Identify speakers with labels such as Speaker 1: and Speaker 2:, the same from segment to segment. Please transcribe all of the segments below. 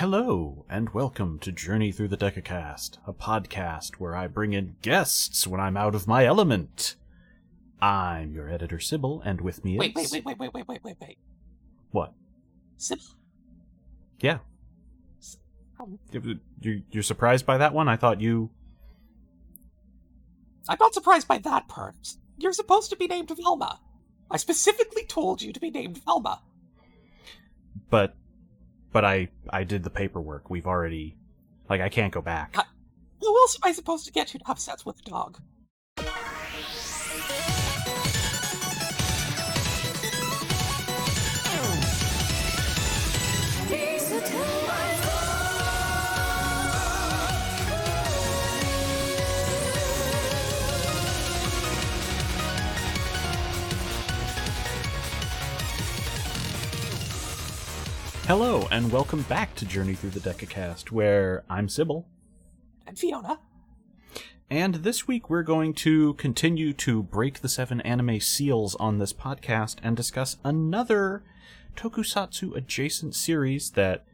Speaker 1: Hello, and welcome to Journey Through the Decacast, a podcast where I bring in guests when I'm out of my element. I'm your editor, Sybil, and with me
Speaker 2: Wait,
Speaker 1: is...
Speaker 2: wait, wait, wait, wait, wait, wait, wait, wait.
Speaker 1: What?
Speaker 2: Sybil?
Speaker 1: Yeah.
Speaker 2: Um,
Speaker 1: You're, you're surprised by that one? I thought you...
Speaker 2: I'm not surprised by that part. You're supposed to be named Velma. I specifically told you to be named Velma.
Speaker 1: But... But I, I did the paperwork. We've already... Like, I can't go back.
Speaker 2: Uh, Who else am I supposed to get have sex with a dog?
Speaker 1: Hello, and welcome back to Journey Through the Decacast, where I'm Sybil.
Speaker 2: And Fiona.
Speaker 1: And this week we're going to continue to break the seven anime seals on this podcast and discuss another tokusatsu adjacent series that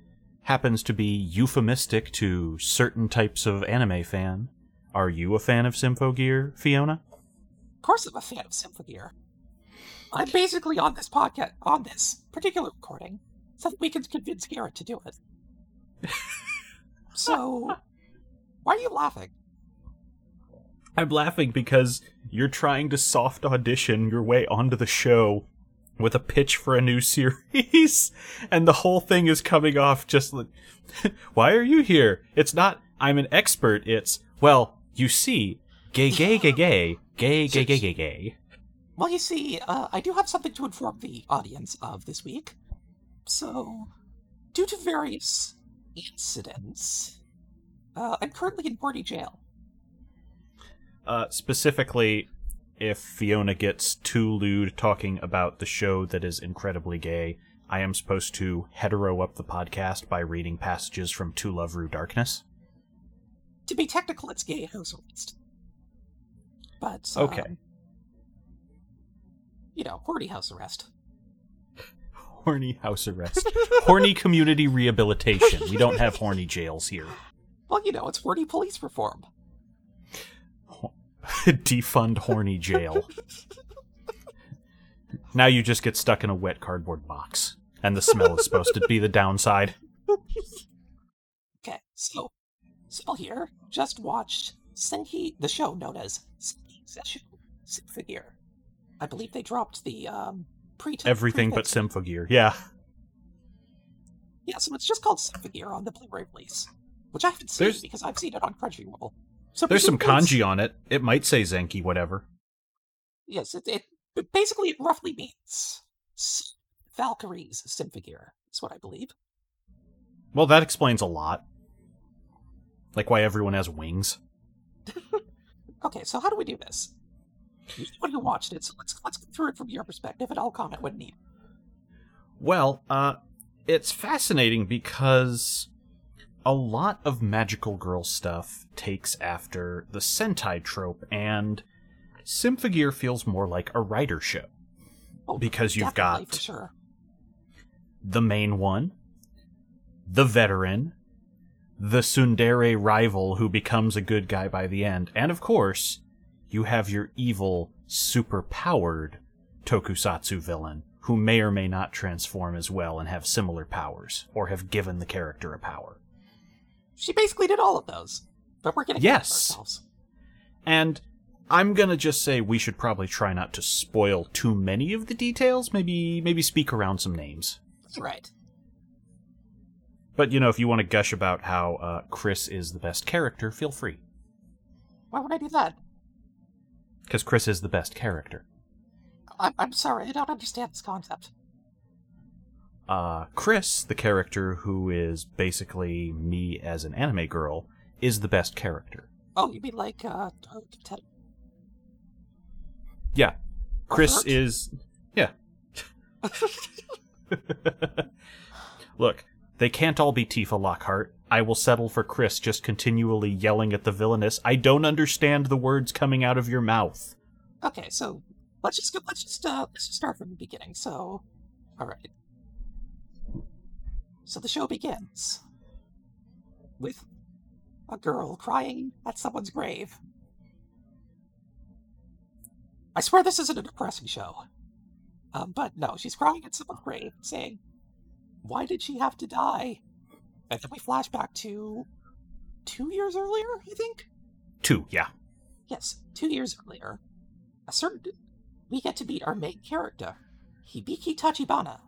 Speaker 1: happens to be euphemistic to certain types of anime fan. Are you a fan of Symphogear, Fiona?
Speaker 2: Of course I'm a fan of Symphogear. I'm basically on this podcast, on this particular recording, so that we can convince Garrett to do it. so, why are you laughing?
Speaker 1: I'm laughing because you're trying to soft audition your way onto the show with a pitch for a new series, and the whole thing is coming off just like, why are you here? It's not, I'm an expert, it's, well, you see, gay, gay, gay, gay, gay, gay, gay, gay, gay.
Speaker 2: Well, you see, uh, I do have something to inform the audience of this week. So, due to various incidents, uh, I'm currently in Porty jail.
Speaker 1: Uh, specifically, if Fiona gets too lewd talking about the show that is incredibly gay, I am supposed to hetero up the podcast by reading passages from To Love Ru Darkness.
Speaker 2: To be technical, it's gay house arrest. But, um,
Speaker 1: Okay.
Speaker 2: you know, Porty house arrest.
Speaker 1: Horny house arrest. horny community rehabilitation. We don't have horny jails here.
Speaker 2: Well, you know, it's Porty police reform.
Speaker 1: Defund horny jail. now you just get stuck in a wet cardboard box. And the smell is supposed to be the downside.
Speaker 2: Okay, so, Sybil here just watched Senki, the show known as Senki Zesshō Symphogear. I believe they dropped the, um, pre
Speaker 1: Everything but
Speaker 2: prefix-
Speaker 1: Symphogear. Yeah.
Speaker 2: Yeah, so it's just called Symphogear on the Blu-ray release, which I haven't seen
Speaker 1: There's-
Speaker 2: because I've seen it on Crunchyroll. So
Speaker 1: There's some kanji on it. It might say Zenki, whatever.
Speaker 2: Yes, it, it but basically it roughly means Valkyrie's Symphogear is what I believe.
Speaker 1: Well, that explains a lot. Like why everyone has wings.
Speaker 2: Okay, so how do we do this? You're the one who watched it, so let's let's go through it from your perspective, and I'll comment when needed.
Speaker 1: Well, uh, it's fascinating because a lot of magical girl stuff takes after the Sentai trope, and Symphogear feels more like a Rider show.
Speaker 2: Oh,
Speaker 1: Because you've got-
Speaker 2: sure.
Speaker 1: The main one, the veteran, the Tsundere rival who becomes a good guy by the end, and of course, you have your evil, super-powered tokusatsu villain who may or may not transform as well and have similar powers, or have given the character a power.
Speaker 2: She basically did all of those, but we're getting ahead of
Speaker 1: Yes.
Speaker 2: ourselves.
Speaker 1: And I'm gonna just say we should probably try not to spoil too many of the details. Maybe maybe speak around some names.
Speaker 2: Right.
Speaker 1: But you know, if you want to gush about how uh, Chris is the best character, feel free,
Speaker 2: Why would I do that?
Speaker 1: Because Chris is the best character.
Speaker 2: I'm I'm sorry, I don't understand this concept.
Speaker 1: Uh, Chris, the character who is basically me as an anime girl, is the best character.
Speaker 2: Oh, you mean like uh, uh Ted-
Speaker 1: Yeah, Chris is. Yeah. Look, they can't all be Tifa Lockhart. I will settle for Chris just continually yelling at the villainess. I don't understand the words coming out of your mouth.
Speaker 2: Okay, so let's just go, let's just uh let's just start from the beginning. So, all right. So the show begins with a girl crying at someone's grave. I swear this isn't a depressing show. Um, but no, she's crying at someone's grave, saying, Why did she have to die? And then we flash back to two years earlier, I think?
Speaker 1: Two, yeah.
Speaker 2: Yes, two years earlier. A certain. We get to meet our main character, Hibiki Tachibana.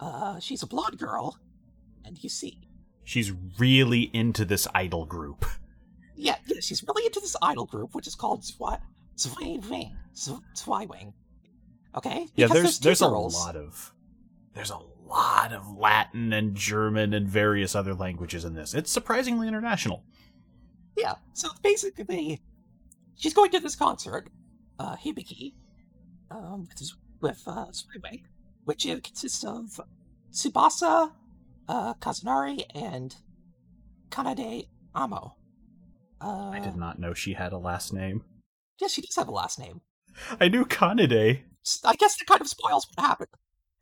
Speaker 2: Uh, she's a blonde girl, and you see.
Speaker 1: She's really into this idol group.
Speaker 2: Yeah, yeah, she's really into this idol group, which is called Zwi- Zweiwing. Z- Zweiwing. Okay?
Speaker 1: Yeah,
Speaker 2: Because
Speaker 1: there's
Speaker 2: two
Speaker 1: there's a lot of there's a lot of Latin and German and various other languages in this. It's surprisingly international.
Speaker 2: Yeah, so basically, she's going to this concert, uh, Hibiki, um, with, with uh, Zweiwing, which consists of Tsubasa, uh, Kazanari, and Kanade Amo. Uh,
Speaker 1: I did not know she had a last name.
Speaker 2: Yeah, she does have a last name.
Speaker 1: I knew Kanade.
Speaker 2: I guess that kind of spoils what happen-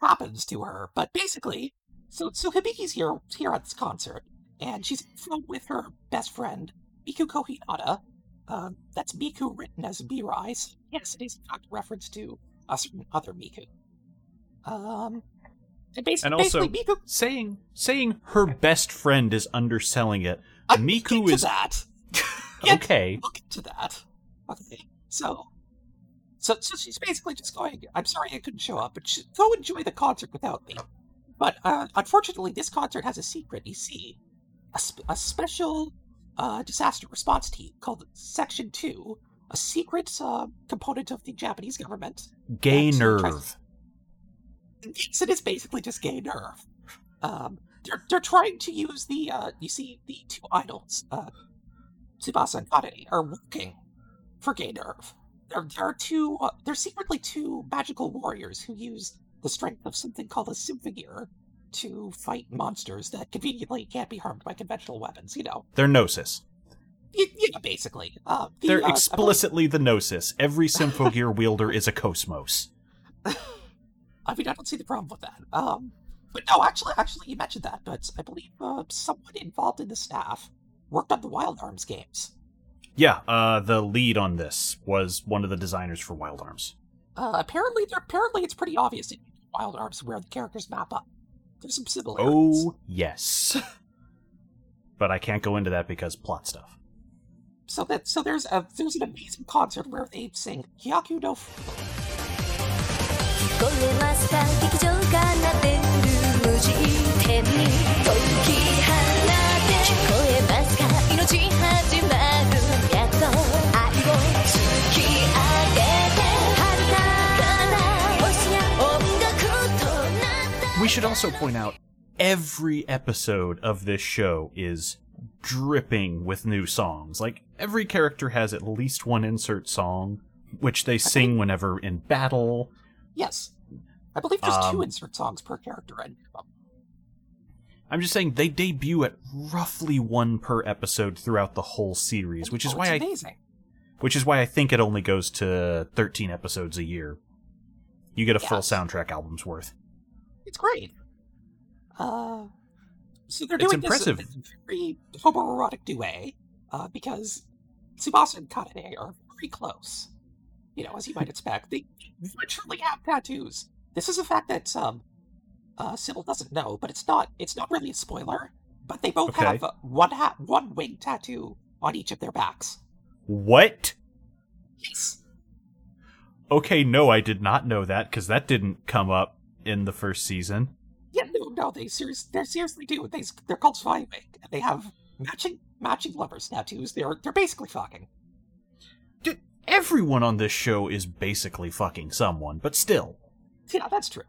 Speaker 2: happens to her, but basically, so so Hibiki's here here at this concert, and she's on the phone with her best friend Miku Kohinata. Um, that's Miku written as Mirai. So yes, it is in fact a reference to a certain other Miku. Um, and, basi-
Speaker 1: And also-
Speaker 2: basically Miku.
Speaker 1: Saying saying her best friend is underselling it.
Speaker 2: I'm
Speaker 1: Miku
Speaker 2: getting to
Speaker 1: is-
Speaker 2: that.
Speaker 1: Okay.
Speaker 2: We'll get to that. Okay, so, so, so she's basically just going. I'm sorry I couldn't show up, but she, go enjoy the concert without me. But uh, unfortunately, this concert has a secret. You see, a, sp- a special uh, disaster response team called Section Two, a secret uh, component of the Japanese government.
Speaker 1: Gay nerve.
Speaker 2: Yes, it is basically just gay nerve. Um, they're they're trying to use the uh, you see the two idols, uh, Tsubasa and Kanade, are working for gay nerve. There, there are two. Uh, they're secretly two magical warriors who use the strength of something called a Symphogear to fight monsters that conveniently can't be harmed by conventional weapons. You know,
Speaker 1: They're Gnosis.
Speaker 2: Y- yeah, basically. Uh, the,
Speaker 1: They're
Speaker 2: uh,
Speaker 1: explicitly the Gnosis. Every Symphogear wielder is a KOS-MOS.
Speaker 2: I mean, I don't see the problem with that. Um, but no, actually, actually, you mentioned that, but I believe uh, someone involved in the staff worked on the Wild Arms games.
Speaker 1: Yeah, uh, the lead on this was one of the designers for Wild Arms.
Speaker 2: Uh, apparently, apparently, it's pretty obvious in Wild Arms where the characters map up. There's some similarities.
Speaker 1: Oh, yes. but I can't go into that because plot stuff.
Speaker 2: so that so there's a there's an amazing concert where they sing Hyaku no Fu-
Speaker 1: should also point out every episode of this show is dripping with new songs. Like, every character has at least one insert song, which they sing whenever in battle.
Speaker 2: Yes, I believe there's two
Speaker 1: Um,
Speaker 2: insert songs per character, and
Speaker 1: I'm just saying they debut at roughly one per episode throughout the whole series, which is
Speaker 2: oh,
Speaker 1: why
Speaker 2: it's
Speaker 1: I
Speaker 2: amazing.
Speaker 1: which is why I think it only goes to 13 episodes a year. You get a full soundtrack album's worth.
Speaker 2: It's great. Uh, so they're
Speaker 1: It's
Speaker 2: doing
Speaker 1: impressive.
Speaker 2: this very homoerotic duet uh, because Tsubasa and Kanade are very close. You know, as you might expect, they literally have tattoos. This is a fact that um, uh, Sybil doesn't know, but it's not. It's not really a spoiler. But they both
Speaker 1: Okay.
Speaker 2: have uh, one hat, one wing tattoo on each of their backs.
Speaker 1: What?
Speaker 2: Yes.
Speaker 1: Okay, no, I did not know that because that didn't come up in the first season.
Speaker 2: Yeah, no, no, they serious, they seriously do. They, they're called Zweiwing, and they have matching matching lovers tattoos. They're they're basically fucking.
Speaker 1: Dude, everyone on this show is basically fucking someone, but still.
Speaker 2: Yeah, that's true.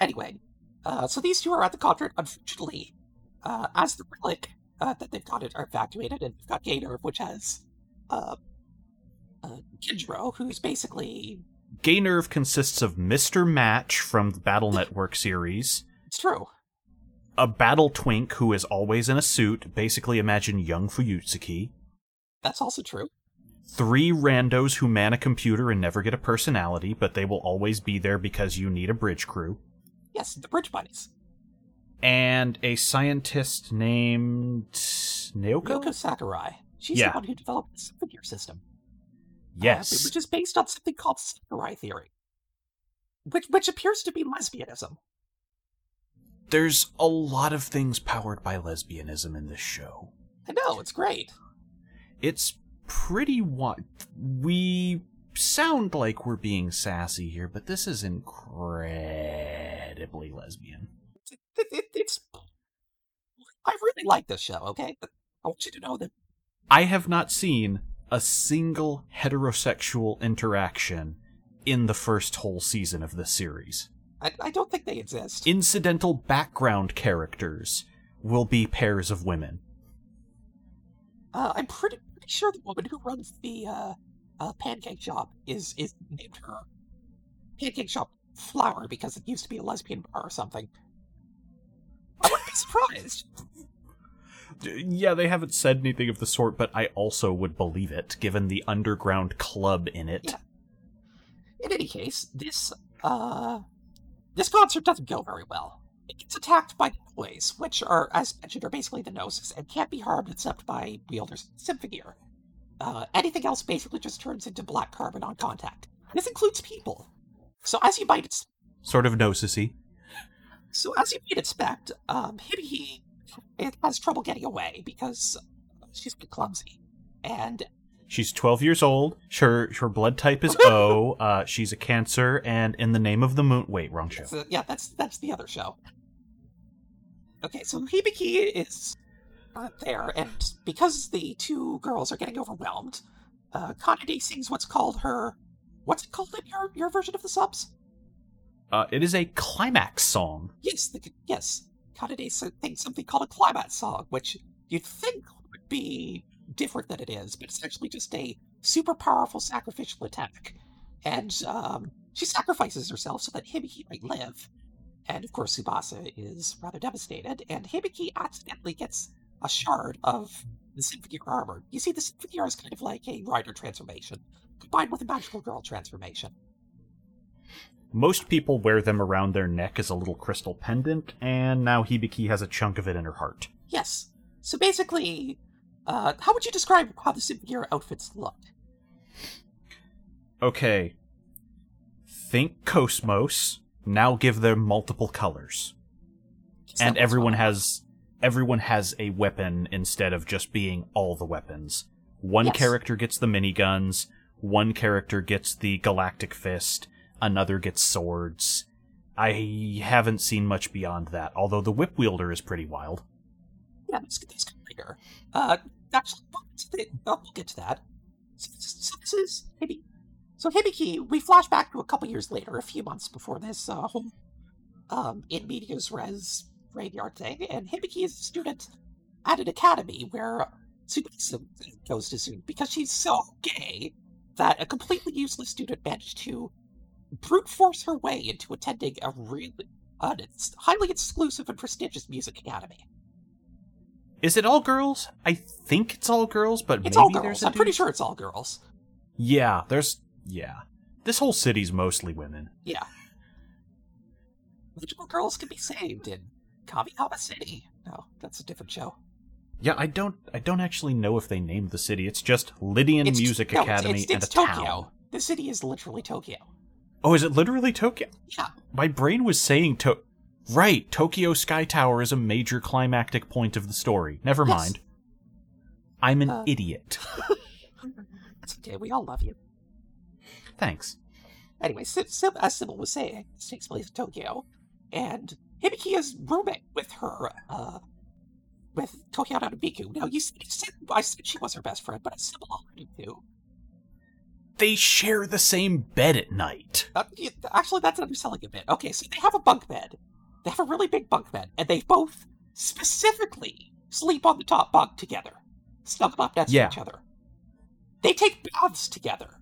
Speaker 2: Anyway, uh, so these two are at the concert. Unfortunately, uh, as the relic uh, that they've got it are evacuated, and we've got Gator, which has uh, uh, Kinjiro, who's basically
Speaker 1: Gay Nerve consists of Mr. Match from the Battle Network series,
Speaker 2: it's true.
Speaker 1: a Battle Twink who is always in a suit, basically imagine young Fuyutsuki,
Speaker 2: That's also true.
Speaker 1: three randos who man a computer and never get a personality, but they will always be there because you need a bridge crew.
Speaker 2: Yes, the Bridge Bunnies.
Speaker 1: and a scientist named Naoko.
Speaker 2: Ryoko Sakurai. She's
Speaker 1: Yeah.
Speaker 2: the one who developed the symphony system. Uh,
Speaker 1: Yes.
Speaker 2: which is based on something called Sakurai theory, which which appears to be lesbianism.
Speaker 1: There's a lot of things powered by lesbianism in this show.
Speaker 2: I know it's great.
Speaker 1: It's pretty We sound like we're being sassy here, but this is incredibly lesbian.
Speaker 2: It, it, it's. I really like this show. Okay, I want you to know that
Speaker 1: I have not seen a single heterosexual interaction in the first whole season of the series.
Speaker 2: I, I don't think they exist.
Speaker 1: Incidental background characters will be pairs of women.
Speaker 2: Uh, I'm pretty, pretty sure the woman who runs the uh, uh, pancake shop is is named her pancake shop flower because it used to be a lesbian bar or something. I wouldn't be surprised.
Speaker 1: Yeah, they haven't said anything of the sort, but I also would believe it, given the underground club in it.
Speaker 2: Yeah. In any case, this uh this concert doesn't go very well. It gets attacked by boys, which are, as mentioned, are basically the Gnosis and can't be harmed except by wielders of Symphogear. Uh, anything else basically just turns into black carbon on contact. This includes people. So as you might
Speaker 1: Sort of gnosisy.
Speaker 2: so as you might expect, um, Hibiki has trouble getting away because she's a bit clumsy. And
Speaker 1: She's 12 years old. Her her blood type is O. Uh, she's a Cancer, and in the name of the moon. Wait, wrong show.
Speaker 2: So, yeah, that's that's the other show. Okay, so Hibiki is not there, and because the two girls are getting overwhelmed, uh, Kanade sings what's called her. What's it called in your, your version of the subs?
Speaker 1: Uh, it is a climax song.
Speaker 2: Yes, the, yes. Kanade sings something called a climax song, which you'd think would be different than it is, but it's actually just a super powerful sacrificial attack. And um, she sacrifices herself so that Hibiki might live. And of course, Tsubasa is rather devastated, and Hibiki accidentally gets a shard of the Symphony armor. You see, the Symphony is kind of like a rider transformation, combined with a magical girl transformation.
Speaker 1: Most people wear them around their neck as a little crystal pendant, and now Hibiki has a chunk of it in her heart.
Speaker 2: Yes. So basically, uh, how would you describe how the Symphony outfits look?
Speaker 1: Okay. Think KOS-MOS. Now give them multiple colors. and everyone has everyone has a weapon instead of just being all the weapons. One
Speaker 2: Yes.
Speaker 1: character gets the miniguns, one character gets the galactic fist, another gets swords. I haven't seen much beyond that, although the whip wielder is pretty wild.
Speaker 2: Yeah, let's get these later. Uh, actually, we'll get to, that. So, this is Hibi. So Hibiki, we flash back to a couple years later, a few months before this uh, whole um, in medias res graveyard thing, and Hibiki is a student at an academy where Tsubasa goes to soon because she's so gay that a completely useless student managed to brute force her way into attending a really uh, it's highly exclusive and prestigious music academy.
Speaker 1: Is it all girls? I think it's all girls, but
Speaker 2: It's
Speaker 1: maybe
Speaker 2: all
Speaker 1: there's
Speaker 2: girls.
Speaker 1: a
Speaker 2: I'm pretty sure it's all girls.
Speaker 1: Yeah, there's yeah. This whole city's mostly women.
Speaker 2: Yeah. Magical girls can be saved in Kamihama City. No, that's a different show.
Speaker 1: Yeah, I don't I don't actually know if they named the city. It's just Lydian
Speaker 2: It's-
Speaker 1: Music
Speaker 2: no,
Speaker 1: Academy
Speaker 2: it's,
Speaker 1: and
Speaker 2: it's
Speaker 1: a
Speaker 2: Tokyo.
Speaker 1: town.
Speaker 2: The city is literally Tokyo.
Speaker 1: Oh, is it literally Tokyo?
Speaker 2: Yeah.
Speaker 1: My brain was saying to Right, Tokyo Sky Tower is a major climactic point of the story. Never
Speaker 2: Yes.
Speaker 1: mind. I'm an
Speaker 2: Uh,
Speaker 1: idiot.
Speaker 2: It's okay. We all love you.
Speaker 1: Thanks.
Speaker 2: Anyway, as Sybil was saying, this takes place in Tokyo, and Hibiki is rooming with her, uh, with Tokyo and Miku. Now, you said, you said I said she was her best friend, but Sybil already knew.
Speaker 1: They share the same bed at night.
Speaker 2: Uh, actually, that's underselling a bit. Okay, so they have a bunk bed. They have a really big bunk bed, and they both specifically sleep on the top bunk together, snuggled up next
Speaker 1: Yeah.
Speaker 2: to each other. They take baths together.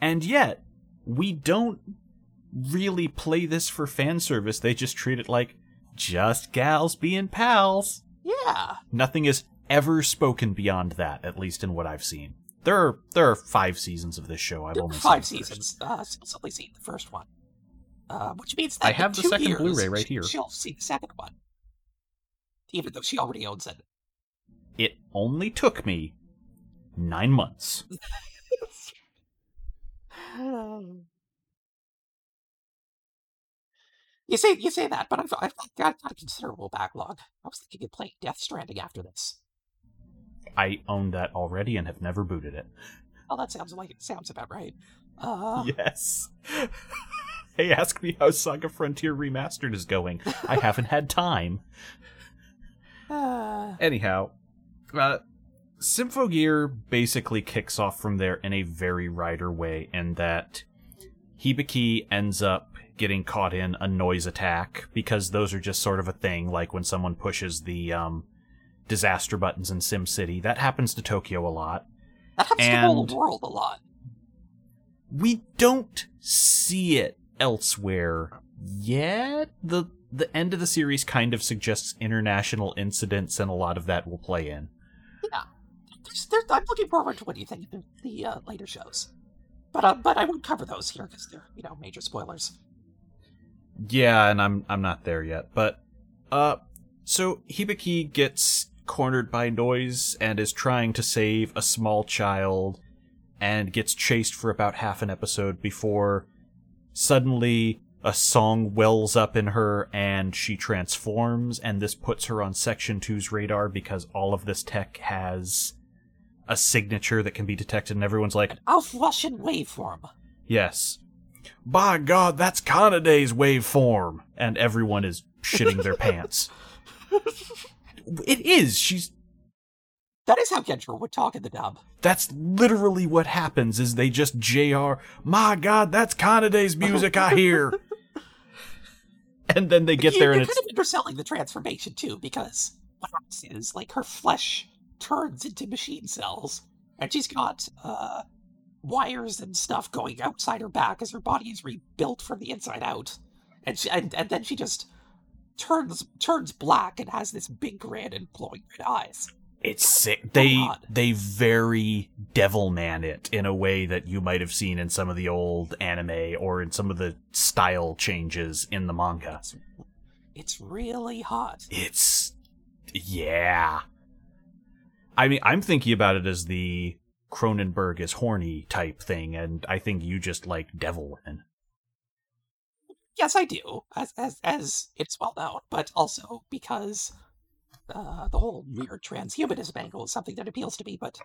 Speaker 1: And yet, we don't really play this for fan service. They just treat it like just gals being pals.
Speaker 2: Yeah,
Speaker 1: Nothing is ever spoken beyond that, at least in what I've seen. There are there are five seasons of this show. I've
Speaker 2: there
Speaker 1: only
Speaker 2: five
Speaker 1: seen the first.
Speaker 2: seasons. Uh, Sybil's only seen the first one, uh, which means that
Speaker 1: I have the second
Speaker 2: years,
Speaker 1: Blu-ray right here.
Speaker 2: She'll see the second one. even though she already owns it.
Speaker 1: It only took me nine months.
Speaker 2: You say you say that, but I've, I've got a considerable backlog. I was thinking of playing Death Stranding after this.
Speaker 1: I own that already and have never booted it.
Speaker 2: Oh, that sounds like it sounds about right. Uh,
Speaker 1: Yes. hey, ask me how Saga Frontier Remastered is going. I haven't had time.
Speaker 2: uh,
Speaker 1: Anyhow, uh, Symphogear basically kicks off from there in a very Rider way, in that Hibiki ends up getting caught in a noise attack because those are just sort of a thing, like when someone pushes the um, disaster buttons in SimCity. That happens to Tokyo a lot.
Speaker 2: that happens to the whole world a lot.
Speaker 1: we don't see it elsewhere yet. The the end of the series kind of suggests international incidents, and a lot of that will play in.
Speaker 2: Yeah, there's, there, I'm looking forward to what you think of the uh, later shows, but uh, but I won't cover those here because they're you know major spoilers.
Speaker 1: Yeah, and I'm I'm not there yet, but uh, so Hibiki gets cornered by noise and is trying to save a small child, and gets chased for about half an episode before suddenly a song wells up in her and she transforms, and this puts her on Section 2's radar because all of this tech has a signature that can be detected, and everyone's like,
Speaker 2: Aufwachen waveform.
Speaker 1: Yes. By God, that's Kanade's waveform. And everyone is shitting their pants. It is. She's.
Speaker 2: That is how Gentra would talk in the dub.
Speaker 1: That's literally what happens. Is they just Jr. My God, that's Kanade's music I hear. and then they get
Speaker 2: You-
Speaker 1: there and it's
Speaker 2: kind of underselling the transformation too, because what happens is like her flesh turns into machine cells, and she's got uh, wires and stuff going outside her back as her body is rebuilt from the inside out, and she, and, and then she just turns turns black and has this big grin and glowing red eyes.
Speaker 1: it's sick. They oh,
Speaker 2: God.
Speaker 1: they very Devilman it in a way that you might have seen in some of the old anime or in some of the style changes in the manga.
Speaker 2: It's, it's really hot.
Speaker 1: It's yeah. I mean, I'm thinking about it as the Cronenberg is horny type thing, and I think you just like devil women.
Speaker 2: Yes, I do, as as as it's well known, but also because uh, the whole weird transhumanism angle is something that appeals to me. But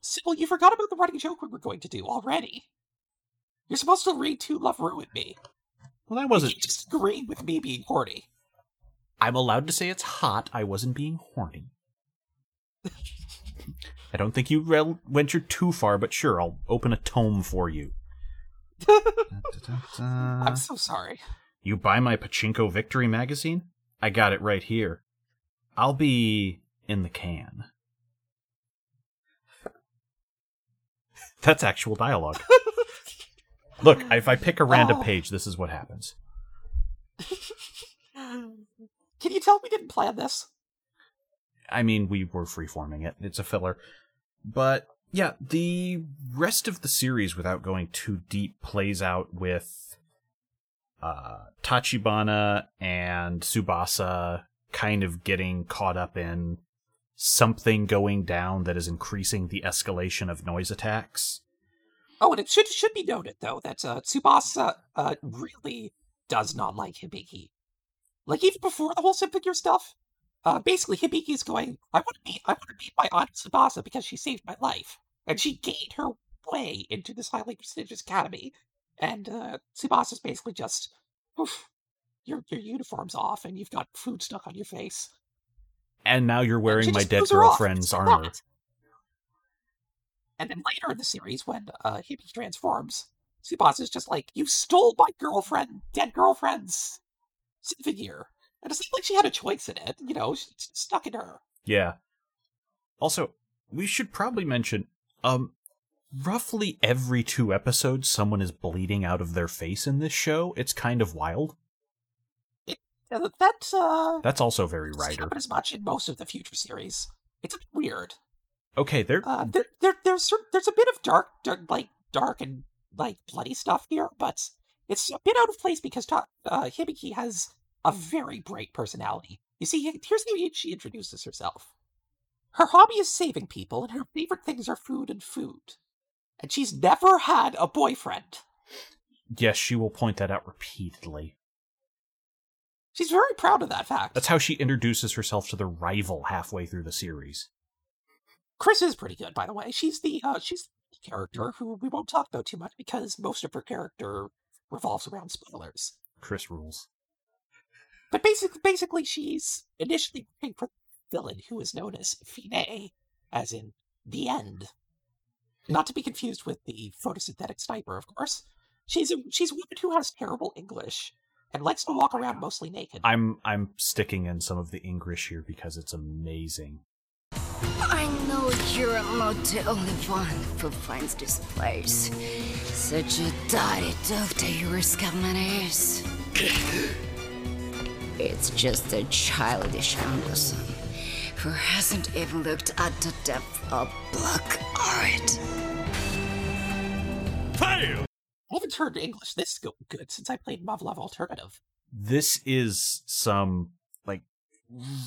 Speaker 2: Sybil, you forgot about the running joke we were going to do already. You're supposed to read "To Love Ruined Me."
Speaker 1: Well, that wasn't.
Speaker 2: just agreed with me being horny.
Speaker 1: I'm allowed to say it's hot. I wasn't being horny. I don't think you rel- ventured too far, but sure, I'll open a tome for you.
Speaker 2: I'm so sorry.
Speaker 1: You buy my Pachinko Victory magazine? I got it right here. I'll be in the can. That's actual dialogue. Look, if I pick a random
Speaker 2: Oh.
Speaker 1: page, this is what happens.
Speaker 2: Can you tell we didn't plan this?
Speaker 1: I mean, we were freeforming it. It's a filler. But yeah, the rest of the series, without going too deep, plays out with uh, Tachibana and Tsubasa kind of getting caught up in something going down that is increasing the escalation of noise attacks.
Speaker 2: Oh, and it should should be noted though that uh, Tsubasa uh, really does not like Hibiki. Like even before the whole Symphogear stuff, uh, basically Hibiki's going, "I want to meet, I want to meet my aunt Tsubasa because she saved my life, and she gained her way into this highly prestigious academy." And uh, Tsubasa's basically just, "Oof, your your uniform's off, and you've got food stuck on your face."
Speaker 1: And now you're wearing my dead
Speaker 2: her off,
Speaker 1: girlfriend's armor.
Speaker 2: And then later in the series, when uh, Hibiki transforms, Tsubasa's just like, "You stole my girlfriend, dead girlfriend's Symphogear," and it's not like she had a choice in it. You know, it's stuck in her.
Speaker 1: Yeah. Also, we should probably mention um roughly every two episodes someone is bleeding out of their face in this show. It's kind of wild.
Speaker 2: Uh, That uh,
Speaker 1: That's also very
Speaker 2: doesn't as much in most of the future series. It's a bit weird.
Speaker 1: Okay, there
Speaker 2: Uh, there, there, there's there's a bit of dark, dark, like dark and like bloody stuff here, but it's a bit out of place because Ta- uh, Hibiki has a very bright personality. You see, here's how she introduces herself. Her hobby is saving people, and her favorite things are food and food. And she's never had a boyfriend.
Speaker 1: Yes, she will point that out repeatedly.
Speaker 2: She's very proud of that fact.
Speaker 1: That's how she introduces herself to the rival halfway through the series.
Speaker 2: Chris is pretty good, by the way. She's the uh, she's the character who we won't talk about too much because most of her character revolves around spoilers.
Speaker 1: Chris rules.
Speaker 2: But basically, basically, she's initially working for villain who is known as Fine, as in the end. Not to be confused with the photosynthetic sniper, of course. She's a she's a woman who has terrible English and likes to walk around mostly naked.
Speaker 1: I'm I'm sticking in some of the English here because it's amazing.
Speaker 3: I know you're not the only one who finds this place such a dirty doctor your scammon is. It's just a childish Anderson who hasn't even looked at the depth of black art.
Speaker 1: Fail.
Speaker 2: I haven't heard English this go- good since I played Love Alternative.
Speaker 1: This is some like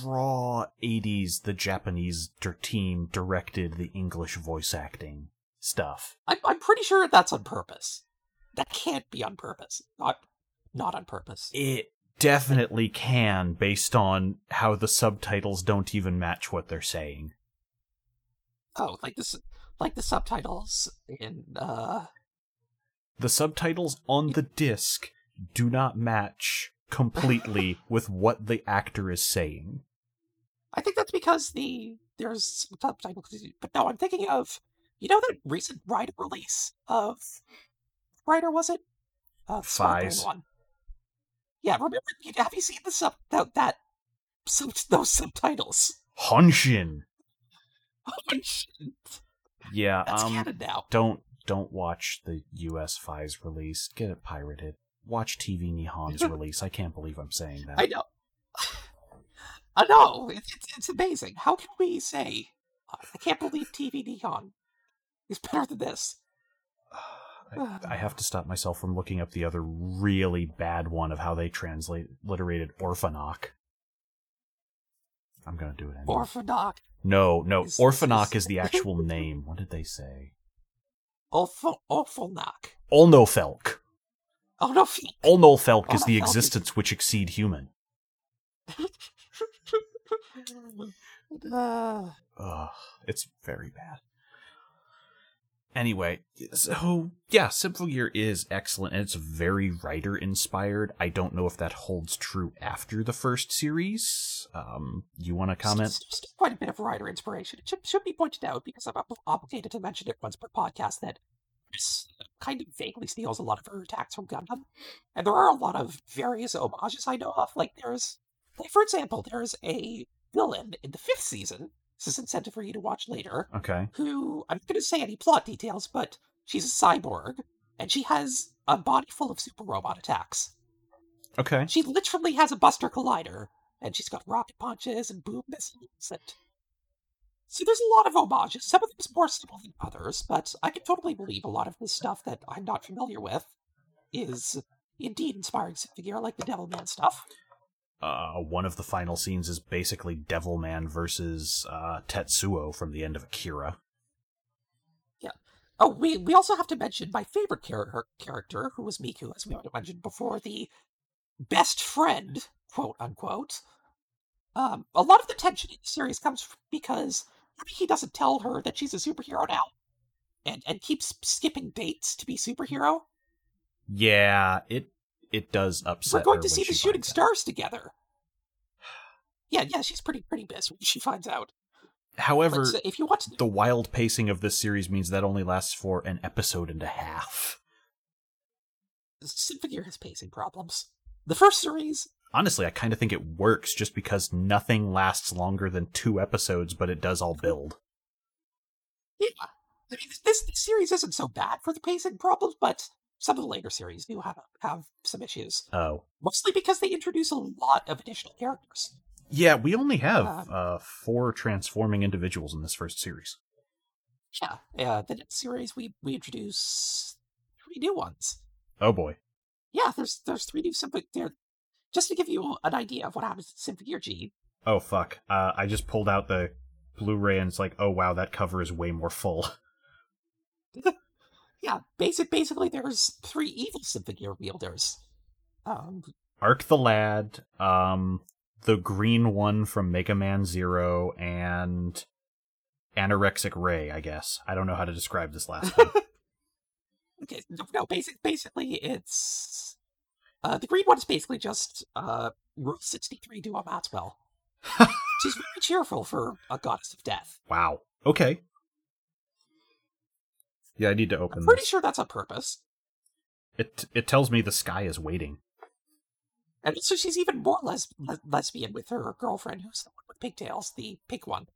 Speaker 1: raw 80s the Japanese dir- team directed the English voice acting stuff.
Speaker 2: I'm, I'm pretty sure that's on purpose. That can't be on purpose. Not not on purpose.
Speaker 1: It definitely can based on how the subtitles don't even match what they're saying.
Speaker 2: Oh, like this, like the subtitles in uh
Speaker 1: The subtitles on the disc do not match completely with what the actor is saying.
Speaker 2: I think that's because the there's subtitles. But no, I'm thinking of you know that recent Rider release of Rider was it? Uh, the Smart
Speaker 1: Faiz.
Speaker 2: one. Yeah, remember? Have you seen the sub that, that sub, those subtitles?
Speaker 1: Honshin.
Speaker 2: Shit.
Speaker 1: Yeah,
Speaker 2: That's
Speaker 1: um
Speaker 2: canon now.
Speaker 1: don't don't watch the US Faiz release. Get it pirated. Watch TV Nihon's release. I can't believe I'm saying that.
Speaker 2: I know. I know. It's, it's, it's amazing. How can we say, I can't believe TV Nihon is better than this?
Speaker 1: I, I have to stop myself from looking up the other really bad one of how they translate alliterated Orphnoch. I'm gonna do it anyway.
Speaker 2: Orphnoch.
Speaker 1: no, no,
Speaker 2: is-
Speaker 1: Orphnoch
Speaker 2: is-
Speaker 1: is the actual name. What did they say?
Speaker 2: Knock.
Speaker 1: Olnofelk.
Speaker 2: No,
Speaker 1: Olnofelk is the
Speaker 2: Olnofelk is-
Speaker 1: existence which exceed human.
Speaker 2: uh,
Speaker 1: Ugh, it's very bad. Anyway, so yeah, Symphogear is excellent and it's very Rider inspired. I don't know if that holds true after the first series. Um, you want to comment?
Speaker 2: Still, still quite a bit of Rider inspiration. It should, should be pointed out because I'm obligated to mention it once per podcast that kind of vaguely steals a lot of her attacks from Gundam, and there are a lot of various homages I know of. Like there's, like for example, there's a villain in the fifth season. This is incentive for you to watch later.
Speaker 1: Okay.
Speaker 2: Who I'm not going to say any plot details, but she's a cyborg and she has a body full of super robot attacks.
Speaker 1: Okay.
Speaker 2: She literally has a Buster Collider, and she's got rocket punches and boom missiles. And... So there's a lot of homages. Some of them is more subtle than others, but I can totally believe a lot of the stuff that I'm not familiar with is indeed inspiring figure like the Devilman stuff.
Speaker 1: Uh, one of the final scenes is basically Devilman versus uh, Tetsuo from the end of Akira. Yeah.
Speaker 2: Oh, we we also have to mention my favorite char- character, who was Miku, as we mentioned before, the best friend, quote unquote. Um, a lot of the tension in the series comes because he doesn't tell her that she's a superhero now, and and keeps skipping dates to be superhero.
Speaker 1: Yeah, it it does upset.
Speaker 2: We're going to see the shooting
Speaker 1: out.
Speaker 2: stars together. Yeah, yeah, she's pretty pretty pissed when she finds out.
Speaker 1: However,
Speaker 2: uh, if you watch
Speaker 1: the wild pacing of this series means that only lasts for an episode and a half.
Speaker 2: Symphogear has pacing problems. The first series
Speaker 1: Honestly, I kind of think it works just because nothing lasts longer than two episodes, but it does all build.
Speaker 2: Yeah. I mean, this, this series isn't so bad for the pacing problems, but some of the later series do have have some issues.
Speaker 1: Oh.
Speaker 2: Mostly because they introduce a lot of additional characters.
Speaker 1: Yeah, we only have
Speaker 2: Um,
Speaker 1: uh, four transforming individuals in this first series.
Speaker 2: Yeah. Uh, the next series we we introduce three new ones.
Speaker 1: Oh boy.
Speaker 2: Yeah, there's there's three new simple there. just to give you an idea of what happens Symphogear G,
Speaker 1: Oh fuck! Uh, I just pulled out the Blu-ray and it's like, oh wow, that cover is way more full.
Speaker 2: yeah, basic basically there's three evil Symphogear wielders. Um,
Speaker 1: Arc the Lad, um, the green one from Mega Man Zero, and Anorexic Ray. I guess I don't know how to describe this last one.
Speaker 2: okay, no, basic basically it's uh the green one is basically just uh Rule sixty three Duo Maxwell. She's very cheerful for a goddess of death.
Speaker 1: wow. Okay. Yeah, I need to open
Speaker 2: I'm pretty
Speaker 1: this.
Speaker 2: sure that's a purpose.
Speaker 1: It it tells me the sky is waiting.
Speaker 2: And so she's even more les- le- lesbian with her girlfriend, who's the one with pigtails, the pink one.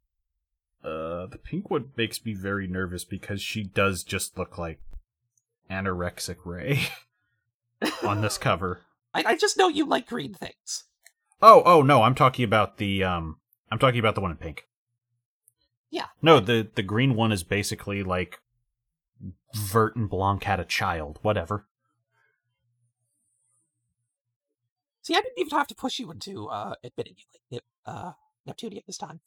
Speaker 1: Uh, the pink one makes me very nervous because she does just look like anorexic Ray on this cover.
Speaker 2: I-, I just know you like green things.
Speaker 1: Oh, oh no, I'm talking about the um I'm talking about the one in pink.
Speaker 2: Yeah.
Speaker 1: No, the the green one is basically like Vert and Blanc had a child, whatever.
Speaker 2: See, I didn't even have to push you into uh, admitting you like uh, Neptunia this time.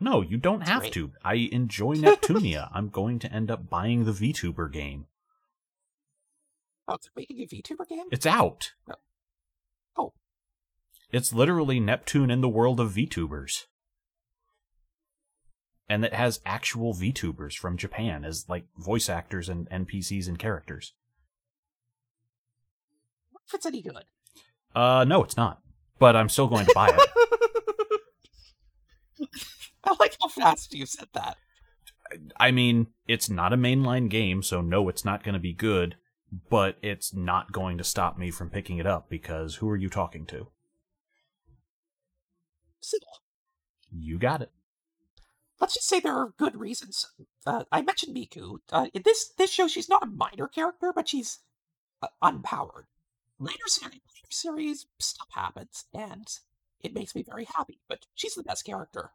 Speaker 1: No, you don't
Speaker 2: That's
Speaker 1: have
Speaker 2: great.
Speaker 1: to. I enjoy Neptunia. I'm going to end up buying the VTuber game.
Speaker 2: Oh, they're making a VTuber game?
Speaker 1: It's out.
Speaker 2: Oh.
Speaker 1: It's literally Neptune in the world of VTubers. And that has actual VTubers from Japan as like voice actors and NPCs and characters.
Speaker 2: What if it's any good?
Speaker 1: Uh no, it's not. But I'm still going to buy it.
Speaker 2: I like how fast you said that.
Speaker 1: I mean, it's not a mainline game, so no, it's not going to be good, but it's not going to stop me from picking it up because who are you talking to?
Speaker 2: Sybil.
Speaker 1: You got it.
Speaker 2: Let's just say there are good reasons. Uh, I mentioned Miku. Uh, in this this show, she's not a minor character, but she's uh, unpowered. Later series, later series, stuff happens, and it makes me very happy. But she's the best character.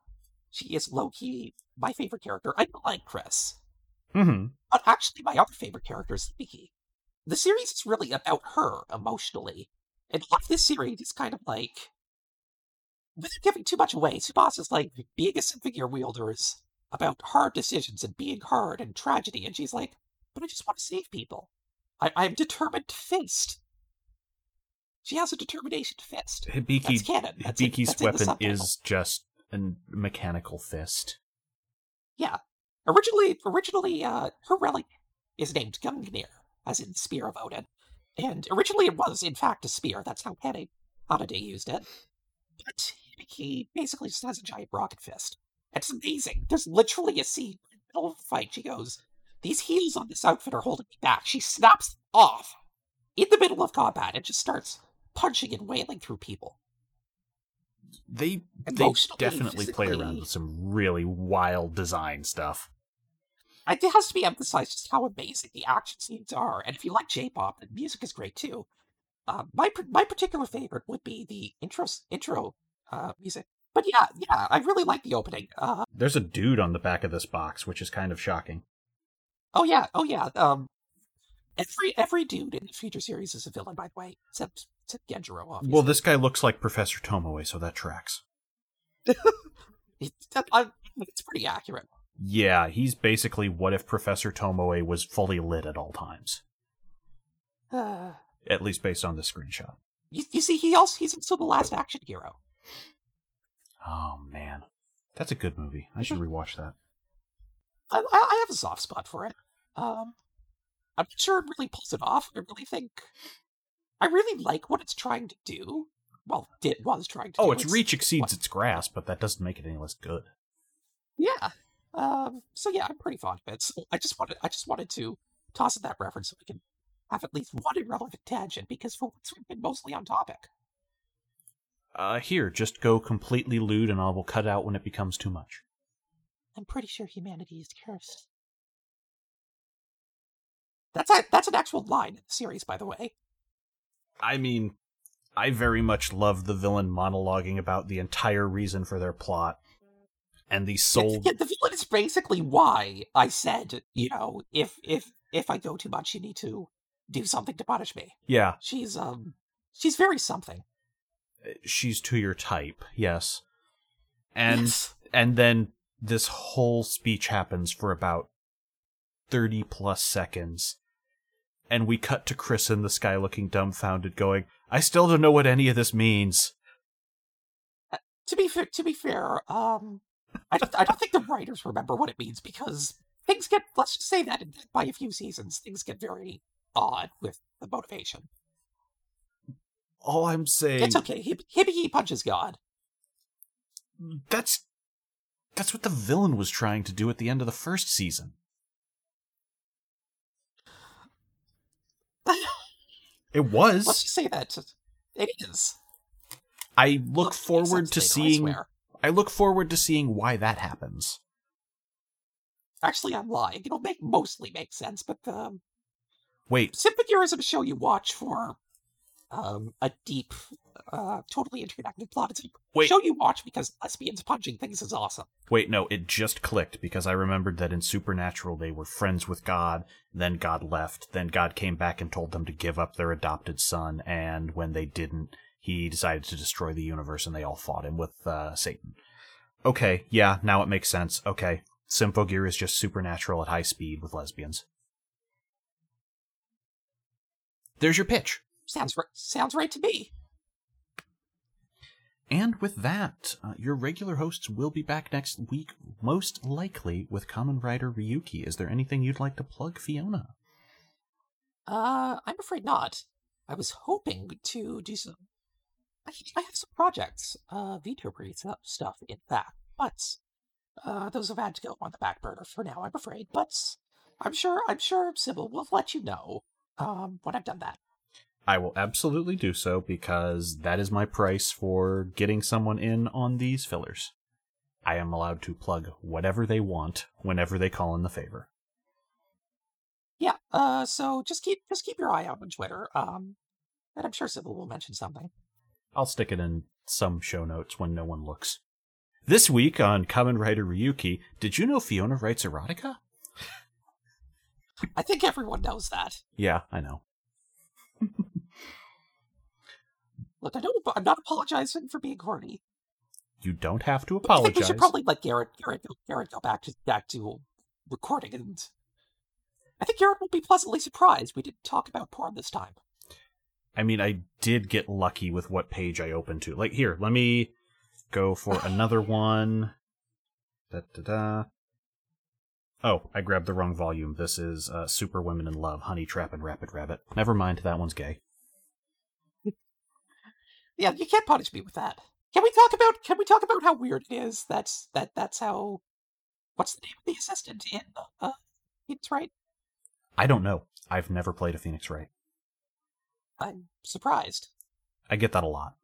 Speaker 2: She is low key my favorite character. I don't like Chris,
Speaker 1: Mm-hmm.
Speaker 2: but actually, my other favorite character is Miki. The series is really about her emotionally, and half this series is kind of like, without giving too much away, Tsubasa is like being a Symphogear wielder is about hard decisions and being hard and tragedy, and she's like, but I just want to save people. I, I'm determined to fist. She has a determination to fist. That's
Speaker 1: Hibiki,
Speaker 2: canon. That's
Speaker 1: Hibiki's
Speaker 2: in
Speaker 1: weapon is just a mechanical fist.
Speaker 2: Yeah. Originally, originally, uh, her relic is named Gungnir, as in Spear of Odin. And originally it was, in fact, a spear. That's how Hane Hanade used it. But he basically just has a giant rocket fist. It's amazing. There's literally a scene in the middle of the fight. She goes, These heels on this outfit are holding me back. She snaps off in the middle of combat and just starts punching and wailing through people.
Speaker 1: They they definitely play around with some really wild design stuff.
Speaker 2: It has to be emphasized just how amazing the action scenes are, and if you like J-pop, the music is great too. Uh, my my particular favorite would be the intro intro uh, music. But yeah, yeah, I really like the opening. Uh,
Speaker 1: There's a dude on the back of this box, which is kind of shocking.
Speaker 2: oh yeah, oh yeah. Um, every every dude in the future series is a villain, by the way, except except Genjuro. Obviously.
Speaker 1: Well, this guy looks like Professor Tomoe, so that tracks.
Speaker 2: It- that- I- it's pretty accurate.
Speaker 1: Yeah, he's basically what if Professor Tomoe was fully lit at all times.
Speaker 2: Uh,
Speaker 1: At least based on the screenshot.
Speaker 2: you, you see, he also he's also the last action hero.
Speaker 1: Oh man. That's a good movie. I should rewatch that.
Speaker 2: I, I have a soft spot for it. Um, I'm not sure it really pulls it off. I really think I really like what it's trying to do. Well, did was trying to.
Speaker 1: Oh,
Speaker 2: do.
Speaker 1: its reach exceeds its grasp, but that doesn't make it any less good.
Speaker 2: Yeah. Um. So yeah, I'm pretty fond of it. So I just wanted I just wanted to toss in that reference so we can have at least one irrelevant tangent because for once we've been mostly on topic.
Speaker 1: Uh, here, just go completely lewd and I will cut out when it becomes too much.
Speaker 2: I'm pretty sure humanity is cursed. That's a, that's an actual line in the series, by the way.
Speaker 1: I mean, I very much love the villain monologuing about the entire reason for their plot. And the soul.
Speaker 2: Yeah, the villain is basically why I said, you know, if if if I go too much, you need to do something to punish me.
Speaker 1: Yeah,
Speaker 2: She's um, she's very something.
Speaker 1: She's to your type, yes. And
Speaker 2: Yes.
Speaker 1: and then this whole speech happens for about 30 plus seconds. And we cut to Chris in the sky looking dumbfounded, going, I still don't know what any of this means.
Speaker 2: to be fair, to be fair, um, I don't, I don't think the writers remember what it means because things get. Let's just say that by a few seasons, things get very odd with the motivation.
Speaker 1: All I'm saying
Speaker 2: It's okay. Hib- Hibiki punches God.
Speaker 1: that's that's what the villain was trying to do at the end of the first season. It was.
Speaker 2: Let's just say that it is.
Speaker 1: I look forward to
Speaker 2: I
Speaker 1: seeing
Speaker 2: swear.
Speaker 1: I look forward to seeing why that happens.
Speaker 2: Actually, I'm lying. It'll make mostly make sense, but um,
Speaker 1: Wait,
Speaker 2: Sympathy is a show you watch for um, a deep, uh, totally interconnected plot. It's a
Speaker 1: Wait.
Speaker 2: show you watch because lesbians punching things is awesome.
Speaker 1: Wait, no, it just clicked because I remembered that in Supernatural they were friends with God, then God left, then God came back and told them to give up their adopted son, and when they didn't, he decided to destroy the universe and they all fought him with uh, Satan. Okay, yeah, now it makes sense. Okay, Symphogear is just Supernatural at high speed with lesbians. There's your pitch.
Speaker 2: Sounds right. Sounds right to me.
Speaker 1: And with that, uh, your regular hosts will be back next week, most likely with Kamen Rider Ryuki. Is there anything you'd like to plug, Fiona?
Speaker 2: Uh, I'm afraid not. I was hoping to do some. I, I have some projects, uh, VTuber stuff, stuff in fact, but uh, those have had to go on the back burner for now. I'm afraid, but I'm sure I'm sure Sybil will let you know um when I've done that.
Speaker 1: I will absolutely do so because that is my price for getting someone in on these fillers. I am allowed to plug whatever they want whenever they call in the favor.
Speaker 2: Yeah. Uh, so just keep just keep your eye out on Twitter. Um, and I'm sure Sybil will mention something.
Speaker 1: I'll stick it in some show notes when no one looks. This week on Kamen Rider Ryuki, did you know Fiona writes erotica?
Speaker 2: I think everyone knows that.
Speaker 1: Yeah, I know.
Speaker 2: Look, I don't. I'm not apologizing for being horny.
Speaker 1: You don't have to apologize.
Speaker 2: I think we should probably let Garrett Garrett go, Garrett go back to back to recording, and I think Garrett will be pleasantly surprised we didn't talk about porn this time.
Speaker 1: I mean, I did get lucky with what page I opened to. Like, here, let me go for another one. Da, da, da. Oh, I grabbed the wrong volume. This is uh, Super Women in Love, Honey Trap and Rapid Rabbit. Never mind, that one's gay.
Speaker 2: Yeah, you can't punish me with that. Can we talk about? Can we talk about how weird it is? That's that. That's how. What's the name of the assistant in? Uh, it's right.
Speaker 1: I don't know. I've never played a Phoenix Wright.
Speaker 2: I'm surprised.
Speaker 1: I get that a lot.